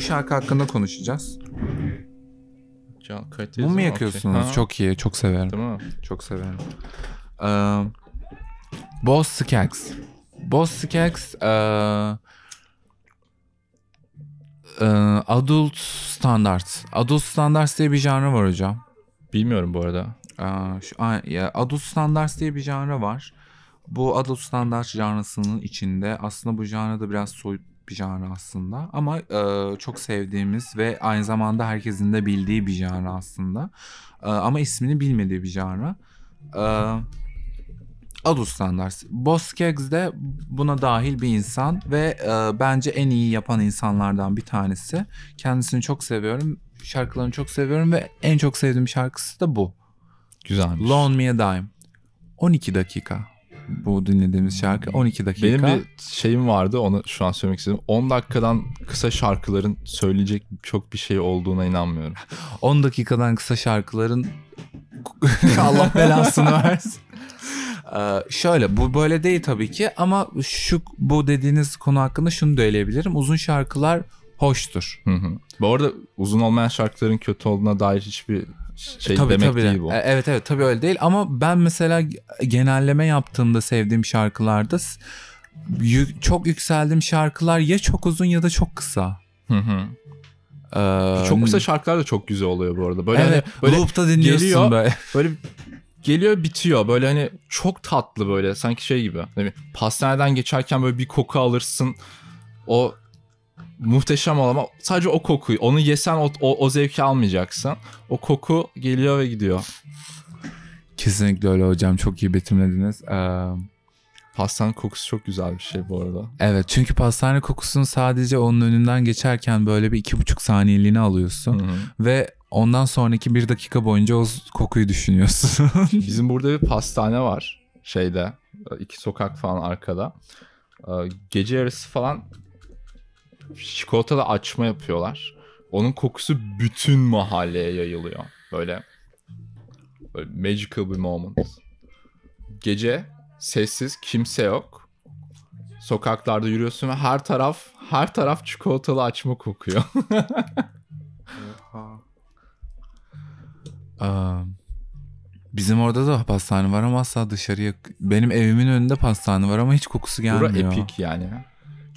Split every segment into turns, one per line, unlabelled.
bu şarkı hakkında konuşacağız.
Can
Mum mu yakıyorsunuz?
Okey. Ha,
Çok iyi. Çok severim.
Değil mi?
Çok severim. Ee, Boss Skaggs. Boss Skaggs ee, Adult Standards. Adult Standards diye bir janra var hocam.
Bilmiyorum bu arada.
Ee, şu, ya, Adult Standards diye bir janra var. Bu Adult Standards janrasının içinde aslında bu janra da biraz soyut bir janra aslında. Ama e, çok sevdiğimiz ve aynı zamanda herkesin de bildiği bir janra aslında. E, ama ismini bilmediği bir janra. E, Adult Standards. Boss Skaggs de buna dahil bir insan ve e, bence en iyi yapan insanlardan bir tanesi. Kendisini çok seviyorum. Şarkılarını çok seviyorum ve en çok sevdiğim şarkısı da bu.
Güzelmiş.
Loan Me a Dime. 12 dakika. Bu dinlediğimiz şarkı 12 dakika.
Benim bir şeyim vardı onu şu an söylemek istedim. 10 dakikadan kısa şarkıların söyleyecek çok bir şey olduğuna inanmıyorum.
10 dakikadan kısa şarkıların Allah belasını versin. Ee, şöyle bu böyle değil tabii ki ama şu bu dediğiniz konu hakkında şunu da eleyebilirim. Uzun şarkılar hoştur.
Hı hı. Bu arada uzun olmayan şarkıların kötü olduğuna dair hiçbir şey
tabii,
demek
tabii.
değil bu.
E, Evet evet tabii öyle değil ama ben mesela genelleme yaptığımda sevdiğim şarkılarda çok yükseldiğim şarkılar ya çok uzun ya da çok kısa.
Hı hı.
Ee,
Çok kısa şarkılar da çok güzel oluyor bu arada. Böyle
evet,
hani böyle
loop'ta dinliyorsun
geliyor.
böyle.
böyle geliyor bitiyor. Böyle hani çok tatlı böyle sanki şey gibi. Hani pastaneden geçerken böyle bir koku alırsın. O muhteşem ol ama sadece o kokuyu onu yesen o, o, o zevki almayacaksın. O koku geliyor ve gidiyor.
Kesinlikle öyle hocam çok iyi betimlediniz. Ee,
Pastanın kokusu çok güzel bir şey bu arada.
evet çünkü pastane kokusunu sadece onun önünden geçerken böyle bir iki buçuk saniyeliğine alıyorsun.
Hı hı.
Ve ondan sonraki bir dakika boyunca o kokuyu düşünüyorsun.
Bizim burada bir pastane var şeyde iki sokak falan arkada. Gece yarısı falan çikolatalı açma yapıyorlar. Onun kokusu bütün mahalleye yayılıyor. Böyle, böyle magical bir moment. Gece sessiz kimse yok. Sokaklarda yürüyorsun ve her taraf her taraf çikolatalı açma kokuyor.
Aa, bizim orada da pastane var ama asla dışarıya... Benim evimin önünde pastane var ama hiç kokusu
Bura
gelmiyor.
epik yani.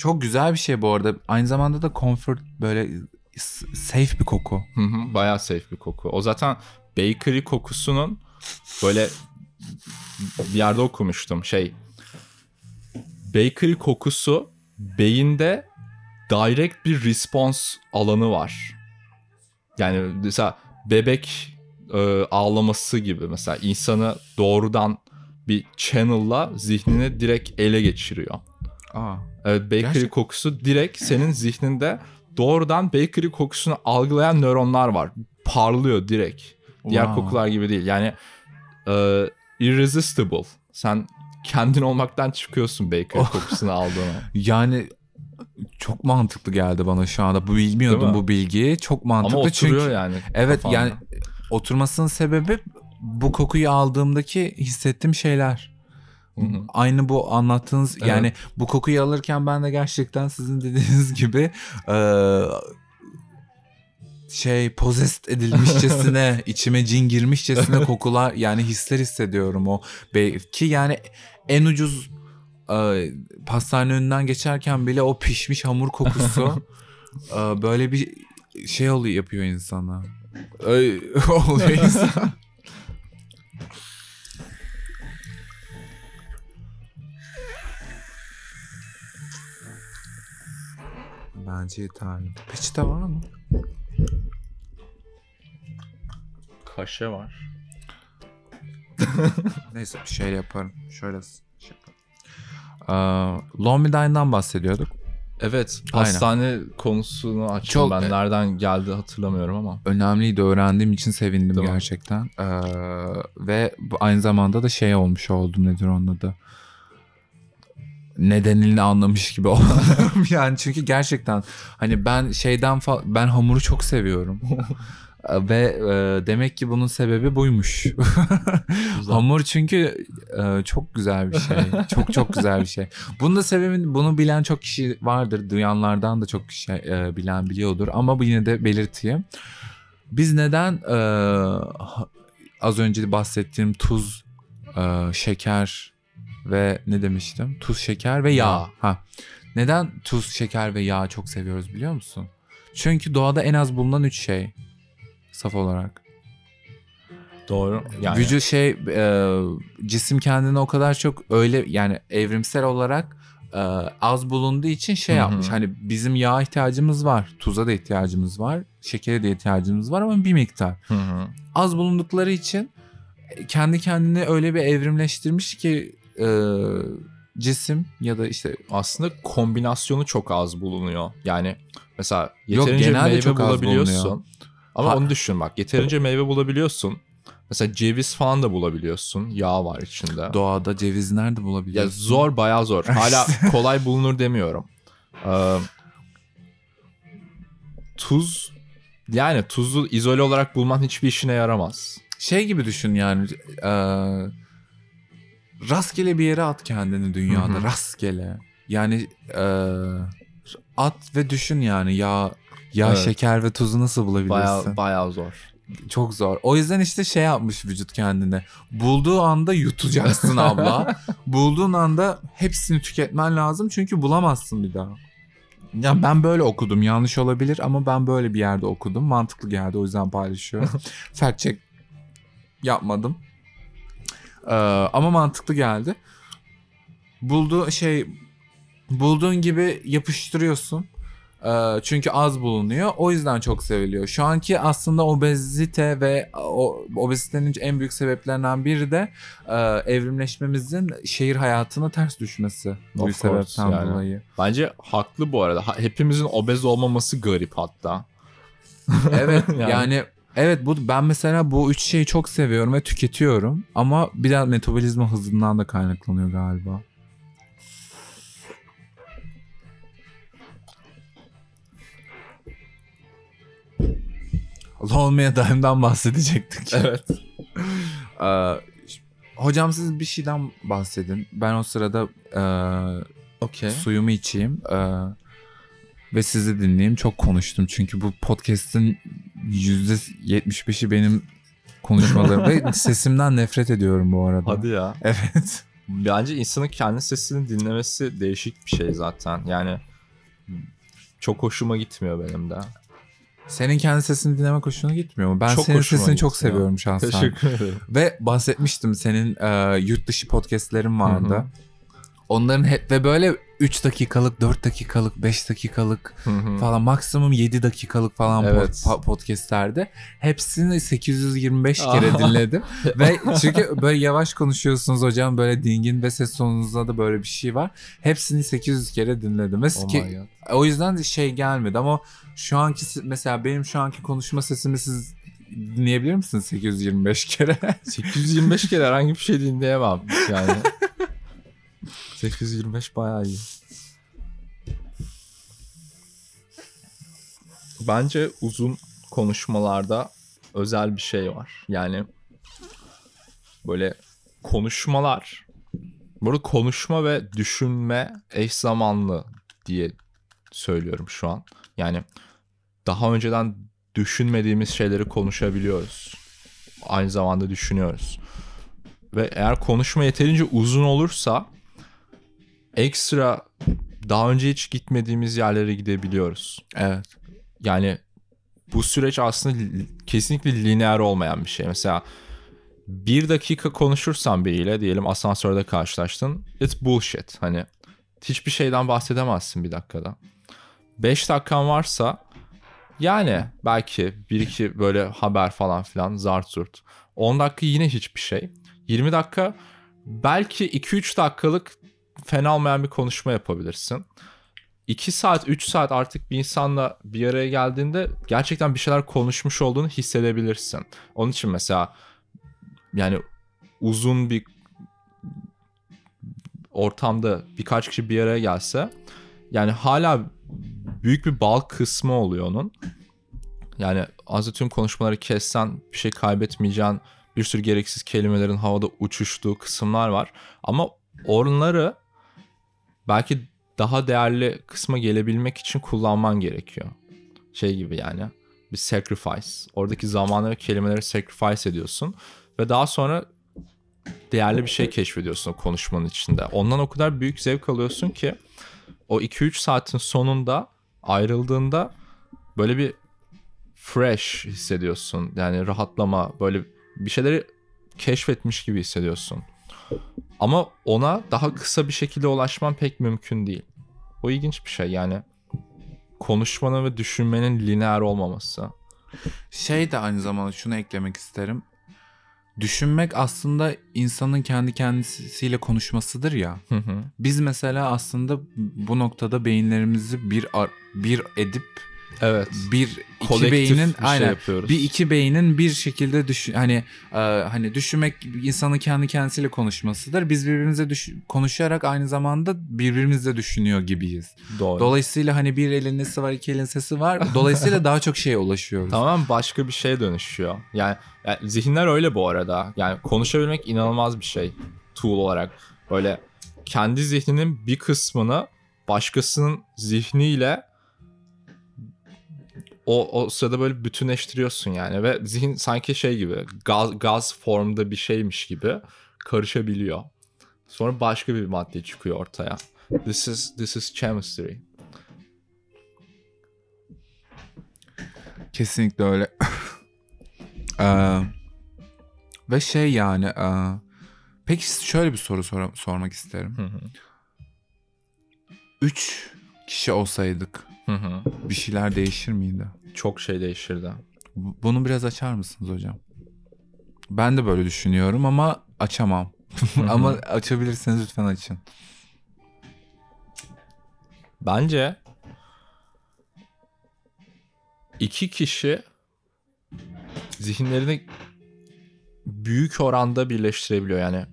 Çok güzel bir şey bu arada. Aynı zamanda da comfort böyle safe bir koku.
Hı hı, bayağı safe bir koku. O zaten bakery kokusunun böyle bir yerde okumuştum şey. Bakery kokusu beyinde direct bir response alanı var. Yani mesela bebek e, ağlaması gibi mesela insanı doğrudan bir channel'la zihnini direkt ele geçiriyor.
Aa.
Evet bakery
Gerçek-
kokusu direkt senin zihninde doğrudan bakery kokusunu algılayan nöronlar var. Parlıyor direkt. Diğer
Wow.
kokular gibi değil. Yani e, irresistible. Sen kendin olmaktan çıkıyorsun bakery
Oh.
kokusunu aldığına.
Yani çok mantıklı geldi bana şu anda. Bu bilmiyordum bu bilgiyi. Çok mantıklı
Ama oturuyor
çünkü
yani.
evet
kafanda.
yani oturmasının sebebi bu kokuyu aldığımdaki hissettiğim şeyler.
Hı hı.
Aynı bu anlattığınız
Evet.
yani bu kokuyu alırken ben de gerçekten sizin dediğiniz gibi eee, şey possessed edilmişçesine içime cin girmişçesine kokular yani hisler hissediyorum o Be- ki yani en ucuz e, pastane önünden geçerken bile o pişmiş hamur kokusu e, böyle bir şey oluyor yapıyor insana. Öyle oluyor insan. Bence yeterli. Peçete var mı?
Kaşe var.
Neyse bir şey yaparım. Şöyle şey yaparım. Ee, Lonely Dine'dan bahsediyorduk.
Evet
Aynen.
pastane konusunu açtım
Çok-
ben. Nereden geldi hatırlamıyorum ama.
Önemliydi öğrendiğim için sevindim
Tamam.
gerçekten. Ee, ve aynı zamanda da şey olmuş oldum nedir onun adı. Nedenini anlamış gibi oldum. yani çünkü gerçekten hani ben şeyden ben hamuru çok seviyorum. Ve e, demek ki bunun sebebi buymuş. Hamur çünkü e, çok güzel bir şey. çok çok güzel bir şey. Bunun da sebebi bunu bilen çok kişi vardır. Duyanlardan da çok kişi e, bilen biliyordur. Ama bu yine de belirteyim. Biz neden e, az önce bahsettiğim tuz, e, şeker ve ne demiştim? Tuz, şeker ve yağ. Ha. Neden tuz, şeker ve yağ çok seviyoruz biliyor musun? Çünkü doğada en az bulunan üç şey saf olarak.
Doğru. Yani
Vücut şey e, cisim kendini o kadar çok öyle yani evrimsel olarak e, az bulunduğu için şey yapmış. Hani bizim yağ ihtiyacımız var, tuza da ihtiyacımız var, şekere de ihtiyacımız var ama bir miktar.
Hı hı.
Az bulundukları için kendi kendini öyle bir evrimleştirmiş ki e, cisim ya da işte
aslında kombinasyonu çok az bulunuyor. Yani mesela
Yok,
yeterince
genelde
meyve
çok
bulabiliyorsun. Ama
Ha-
onu düşün bak. Yeterince meyve bulabiliyorsun. Mesela ceviz falan da bulabiliyorsun. Yağ var içinde.
doğada ceviz nerede
ya
bulabiliyorsun?
zor bayağı zor. Hala kolay bulunur demiyorum. Ee, tuz yani tuzu izole olarak bulman hiçbir işine yaramaz.
Şey gibi düşün yani e, rastgele bir yere at kendini dünyada
Hı hı.
rastgele. Yani e, at ve düşün yani yağ yağ
Evet.
şeker ve tuzu nasıl bulabilirsin?
Bayağı bayağı zor.
Çok zor. O yüzden işte şey yapmış vücut kendine. Bulduğu anda yutacaksın abla. Bulduğun anda hepsini tüketmen lazım çünkü bulamazsın bir daha. Ya ben böyle okudum. Yanlış olabilir ama ben böyle bir yerde okudum. Mantıklı geldi o yüzden paylaşıyorum. Fact check yapmadım. Ee, ama mantıklı geldi. Bulduğu şey bulduğun gibi yapıştırıyorsun. Ee, çünkü az bulunuyor. O yüzden çok seviliyor. Şu anki aslında obezite ve o obezitenin en büyük sebeplerinden biri de e, evrimleşmemizin şehir hayatına ters düşmesi. Bu
Of
sebepten
yani.
dolayı.
Bence haklı bu arada. Hepimizin obez olmaması garip hatta.
Evet
Yani.
yani, evet bu ben mesela bu üç şeyi çok seviyorum ve tüketiyorum ama biraz metabolizma hızından da kaynaklanıyor galiba. Olmaya daimden bahsedecektik.
Evet.
Ee, hocam siz bir şeyden bahsedin. Ben o sırada e,
Okey.
suyumu içeyim e, ve sizi dinleyeyim. Çok konuştum çünkü bu podcast'in %75'i benim konuşmalarım ve sesimden nefret ediyorum bu arada.
Hadi ya.
Evet.
Bence insanın kendi sesini dinlemesi değişik bir şey zaten. Yani çok hoşuma gitmiyor benim de.
Senin kendi sesini dinlemek hoşuna gitmiyor mu? Ben
Çok
senin sesini çok
gitmiyor.
seviyorum şahsen.
Teşekkür ederim.
Ve bahsetmiştim senin e, yurt dışı podcastlerin vardı.
Hı hı.
Onların hep ve böyle 3 dakikalık, 4 dakikalık, 5 dakikalık
Hı hı.
falan maksimum 7 dakikalık falan
Evet.
pod- podcastlerde hepsini 825
Aa.
kere dinledim ve çünkü böyle yavaş konuşuyorsunuz hocam böyle dingin ve ses tonunuzda da böyle bir şey var. Hepsini 800 kere dinledim ve
Oh
ki- o yüzden de şey gelmedi ama şu anki se- mesela benim şu anki konuşma sesimi siz dinleyebilir misiniz 825 kere?
825 kere herhangi bir şey dinleyemem yani. 825 bayağı iyi. Bence uzun konuşmalarda özel bir şey var. Yani böyle konuşmalar Burada konuşma ve düşünme eş zamanlı diye söylüyorum şu an. Yani daha önceden düşünmediğimiz şeyleri konuşabiliyoruz. Aynı zamanda düşünüyoruz. Ve eğer konuşma yeterince uzun olursa ekstra daha önce hiç gitmediğimiz yerlere gidebiliyoruz.
evet.
Yani bu süreç aslında li- kesinlikle lineer olmayan bir şey. Mesela bir dakika konuşursan biriyle diyelim asansörde karşılaştın. It's bullshit. Hani hiçbir şeyden bahsedemezsin bir dakikada. 5 dakikan varsa yani belki bir iki böyle haber falan filan zart zurt. 10 dakika yine hiçbir şey. 20 dakika belki 2-3 dakikalık fena olmayan bir konuşma yapabilirsin. 2 saat 3 saat artık bir insanla bir araya geldiğinde gerçekten bir şeyler konuşmuş olduğunu hissedebilirsin. Onun için mesela yani uzun bir ortamda birkaç kişi bir araya gelse yani hala büyük bir bal kısmı oluyor onun. Yani az tüm konuşmaları kessen bir şey kaybetmeyeceğin bir sürü gereksiz kelimelerin havada uçuştuğu kısımlar var. Ama onları belki daha değerli kısma gelebilmek için kullanman gerekiyor. Şey gibi yani bir sacrifice. Oradaki zamanı ve kelimeleri sacrifice ediyorsun. Ve daha sonra değerli bir şey keşfediyorsun o konuşmanın içinde. Ondan o kadar büyük zevk alıyorsun ki o 2-3 saatin sonunda ayrıldığında böyle bir fresh hissediyorsun. Yani rahatlama böyle bir şeyleri keşfetmiş gibi hissediyorsun. Ama ona daha kısa bir şekilde ulaşman pek mümkün değil. O ilginç bir şey yani. Konuşmanın ve düşünmenin lineer olmaması.
Şey de aynı zamanda şunu eklemek isterim. Düşünmek aslında insanın kendi kendisiyle konuşmasıdır ya.
Hı hı.
Biz mesela aslında bu noktada beyinlerimizi bir bir edip
Evet.
bir iki
Kolektif
beynin
bir şey
aynen
yapıyoruz.
bir iki beynin bir şekilde düşün hani e, hani düşünmek insanın kendi kendisiyle konuşmasıdır. Biz birbirimize düş- konuşarak aynı zamanda birbirimizle düşünüyor gibiyiz.
Doğru.
Dolayısıyla hani bir elin nesi var, iki elin sesi var. Dolayısıyla daha çok şeye ulaşıyoruz.
Tamamen başka bir şeye dönüşüyor. Yani, yani zihinler öyle bu arada. Yani konuşabilmek inanılmaz bir şey tool olarak. Böyle kendi zihninin bir kısmını başkasının zihniyle o, o sırada böyle bütünleştiriyorsun yani ve zihin sanki şey gibi gaz, gaz formda bir şeymiş gibi karışabiliyor. Sonra başka bir madde çıkıyor ortaya. This is this is chemistry.
Kesinlikle öyle. Ee, ve şey yani e, peki şöyle bir soru sor- sormak isterim.
Hı hı.
Üç kişi olsaydık
Hı hı.
bir şeyler değişir miydi?
Çok şey değişirdi.
Bu- Bunu biraz açar mısınız hocam? Ben de böyle düşünüyorum ama açamam. ama açabilirseniz lütfen açın.
Bence iki kişi zihinlerini büyük oranda birleştirebiliyor yani.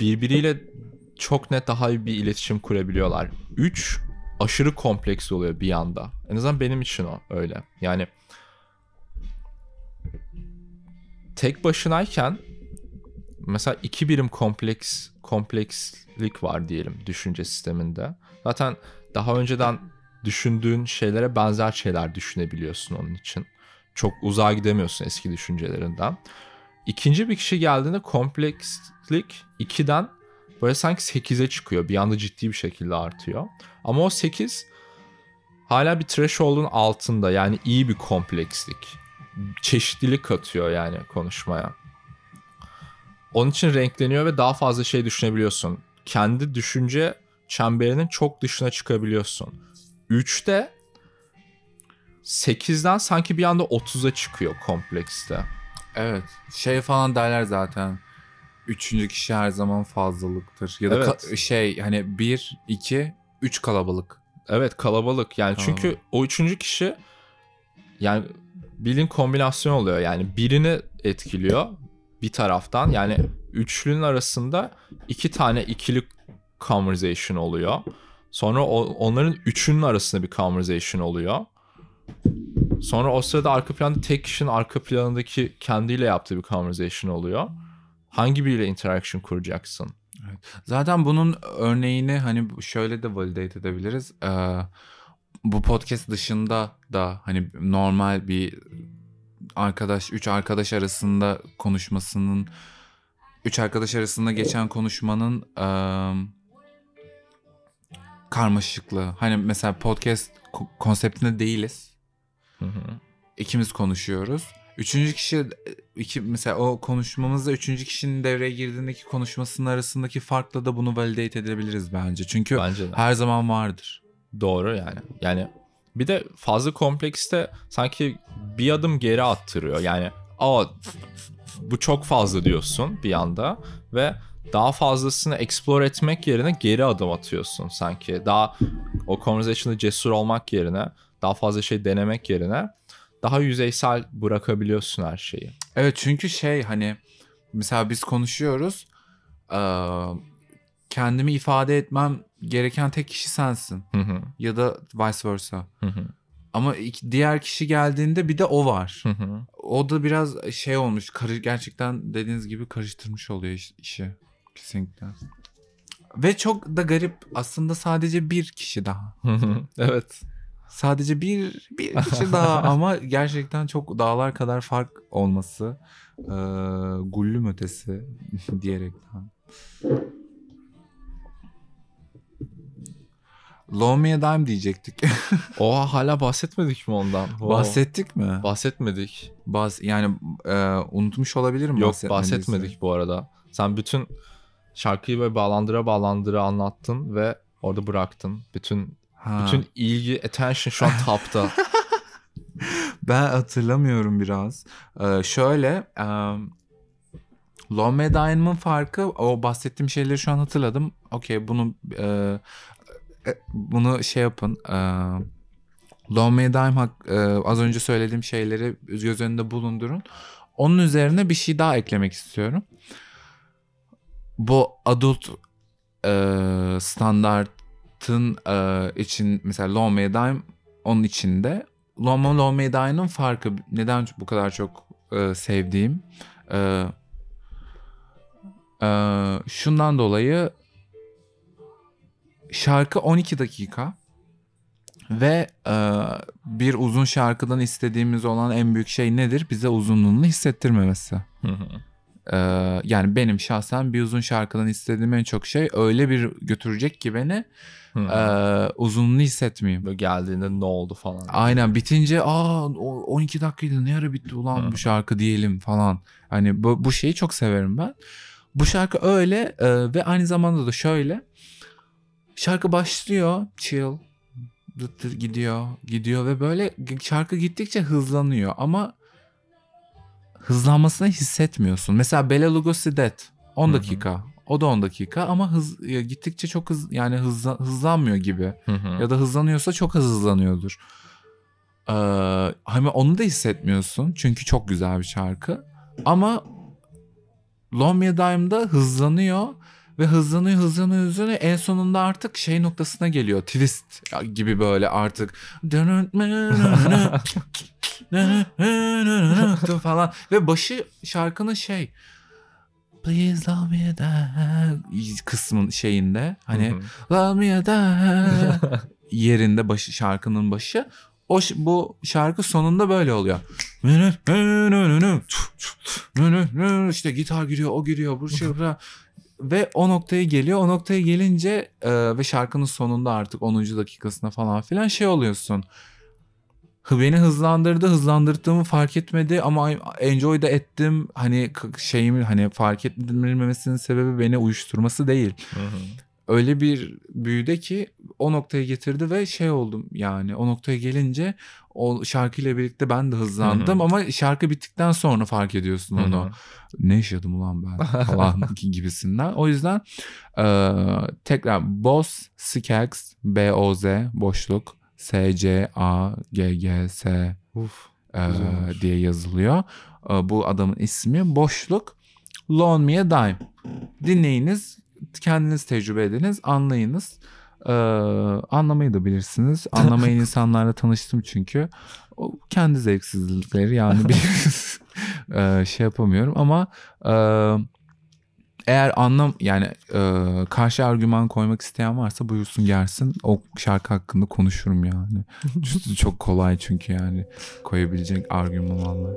Birbiriyle çok net daha iyi bir iletişim kurabiliyorlar. Üç aşırı kompleks oluyor bir anda. En azından benim için o öyle. Yani tek başınayken mesela iki birim kompleks komplekslik var diyelim düşünce sisteminde. Zaten daha önceden düşündüğün şeylere benzer şeyler düşünebiliyorsun onun için. Çok uzağa gidemiyorsun eski düşüncelerinden. İkinci bir kişi geldiğinde komplekslik 2'den böyle sanki 8'e çıkıyor. Bir anda ciddi bir şekilde artıyor. Ama o 8 hala bir threshold'un altında yani iyi bir komplekslik. Çeşitlilik katıyor yani konuşmaya. Onun için renkleniyor ve daha fazla şey düşünebiliyorsun. Kendi düşünce çemberinin çok dışına çıkabiliyorsun. 3'te 8'den sanki bir anda 30'a çıkıyor komplekste.
Evet. Şey falan derler zaten. Üçüncü kişi her zaman fazlalıktır. Ya da
Evet.
şey hani bir, iki, üç kalabalık.
Evet kalabalık yani çünkü
Kalabalık.
o üçüncü kişi yani bilin kombinasyon oluyor yani birini etkiliyor bir taraftan yani üçlünün arasında iki tane ikili conversation oluyor. Sonra o, onların üçünün arasında bir conversation oluyor. Sonra o sırada arka planda tek kişinin arka planındaki kendiyle yaptığı bir conversation oluyor. Hangi biriyle interaction kuracaksın?
Zaten bunun örneğini hani şöyle de validate edebiliriz. Ee, bu podcast dışında da hani normal bir arkadaş, üç arkadaş arasında konuşmasının, üç arkadaş arasında geçen konuşmanın eee, karmaşıklığı. Hani mesela podcast ko- konseptinde değiliz.
Hı hı.
İkimiz konuşuyoruz. Üçüncü kişi iki mesela o konuşmamızda üçüncü kişinin devreye girdiğindeki konuşmasının arasındaki farkla da bunu validate edebiliriz bence. Çünkü
Bence de.
her zaman vardır.
Doğru yani. Yani bir de fazla komplekste sanki bir adım geri attırıyor. Yani aa bu çok fazla diyorsun bir anda ve daha fazlasını explore etmek yerine geri adım atıyorsun sanki. Daha o conversation'da cesur olmak yerine daha fazla şey denemek yerine daha yüzeysel bırakabiliyorsun her şeyi.
Evet çünkü şey hani mesela biz konuşuyoruz. kendimi ifade etmem gereken tek kişi sensin.
Hı hı,
Ya da vice versa.
hı hı.
Ama iki- diğer kişi geldiğinde bir de o var.
Hı hı.
O da biraz şey olmuş. Karı, gerçekten dediğiniz gibi karıştırmış oluyor iş- işi. Kesinlikle. Ve çok da garip aslında sadece bir kişi daha.
Evet.
Sadece bir bir kişi daha ama gerçekten çok dağlar kadar fark olması. Ee, gullüm ötesi diyerekten. A Dime diyecektik.
Oha hala bahsetmedik mi ondan? Wow.
Bahsettik mi?
Bahsetmedik.
Baz yani e, unutmuş olabilirim
Yok bahsetmedik bu arada. Sen bütün şarkıyı böyle bağlandıra bağlandıra anlattın ve orada bıraktın. Bütün
Ha.
bütün ilgi, attention şu an tapta.
Ben hatırlamıyorum biraz. Ee, şöyle e, Low Me Diamond'ın farkı o bahsettiğim şeyleri şu an hatırladım. Okey bunu e, e, bunu şey yapın. E, Low Me Dime hak- e, az önce söylediğim şeyleri göz önünde bulundurun. Onun üzerine bir şey daha eklemek istiyorum. Bu adult e, standartın e, için mesela Low Me Dime onun içinde Loma Loma Dine'ın farkı neden bu kadar çok e, sevdiğim e, e, şundan dolayı şarkı 12 dakika ve e, bir uzun şarkıdan istediğimiz olan en büyük şey nedir? Bize uzunluğunu hissettirmemesi.
Hı hı.
E, yani benim şahsen bir uzun şarkıdan istediğim en çok şey öyle bir götürecek ki beni
Hı hı.
e, uzunluğunu hissetmeyeyim.
Böyle geldiğinde ne oldu falan.
Aynen bitince aa o 12 dakikaydı ne ara bitti ulan bu şarkı diyelim falan. Hani bu, bu şeyi çok severim ben. Bu şarkı öyle e, ve aynı zamanda da şöyle. Şarkı başlıyor chill dıt dıt gidiyor gidiyor ve böyle şarkı gittikçe hızlanıyor ama hızlanmasını hissetmiyorsun. Mesela Bela Lugosi Dead 10
Hı hı.
O da 10 dakika ama hız ya gittikçe çok hız yani hızla, hızlanmıyor gibi
Hı hı.
ya da hızlanıyorsa çok az hızlanıyordur. Ee, hani onu da hissetmiyorsun çünkü çok güzel bir şarkı. Ama Love Me Dime'da hızlanıyor ve hızlanıyor hızlanıyor hızlanıyor en sonunda artık şey noktasına geliyor twist gibi böyle artık falan ve başı şarkının şey Please love me that kısmın şeyinde hani. Love me da yerinde başı şarkının başı. O bu şarkı sonunda böyle oluyor. İşte gitar giriyor, o giriyor, bu şey bura. ve o noktaya geliyor. O noktaya gelince e, ve şarkının sonunda artık 10. dakikasına falan filan şey oluyorsun. Beni hızlandırdı, hızlandırdığımı fark etmedi ama enjoy da ettim. Hani şeyimi hani fark etmemesinin sebebi beni uyuşturması değil
Hı hı.
öyle bir büyüde ki o noktaya getirdi ve şey oldum yani o noktaya gelince o şarkıyla birlikte ben de hızlandım
Hı hı.
ama şarkı bittikten sonra fark ediyorsun onu. Ne yaşadım ulan ben falan gibisinden. O yüzden e, tekrar Boz Skaggs B-O-Z boşluk S-C-A-G-G-S
Uf.
e,
Güzelmiş.
diye yazılıyor. E, bu adamın ismi boşluk Loan Me a Dime. Dinleyiniz, kendiniz tecrübe ediniz, anlayınız. E, anlamayı da bilirsiniz. Anlamayan insanlarla tanıştım çünkü. O kendi zevksizlikleri yani bir e, şey yapamıyorum ama e, eğer anlam yani e, karşı argüman koymak isteyen varsa buyursun gelsin. O şarkı hakkında konuşurum yani. Çok- Çok kolay çünkü yani koyabilecek argümanlar.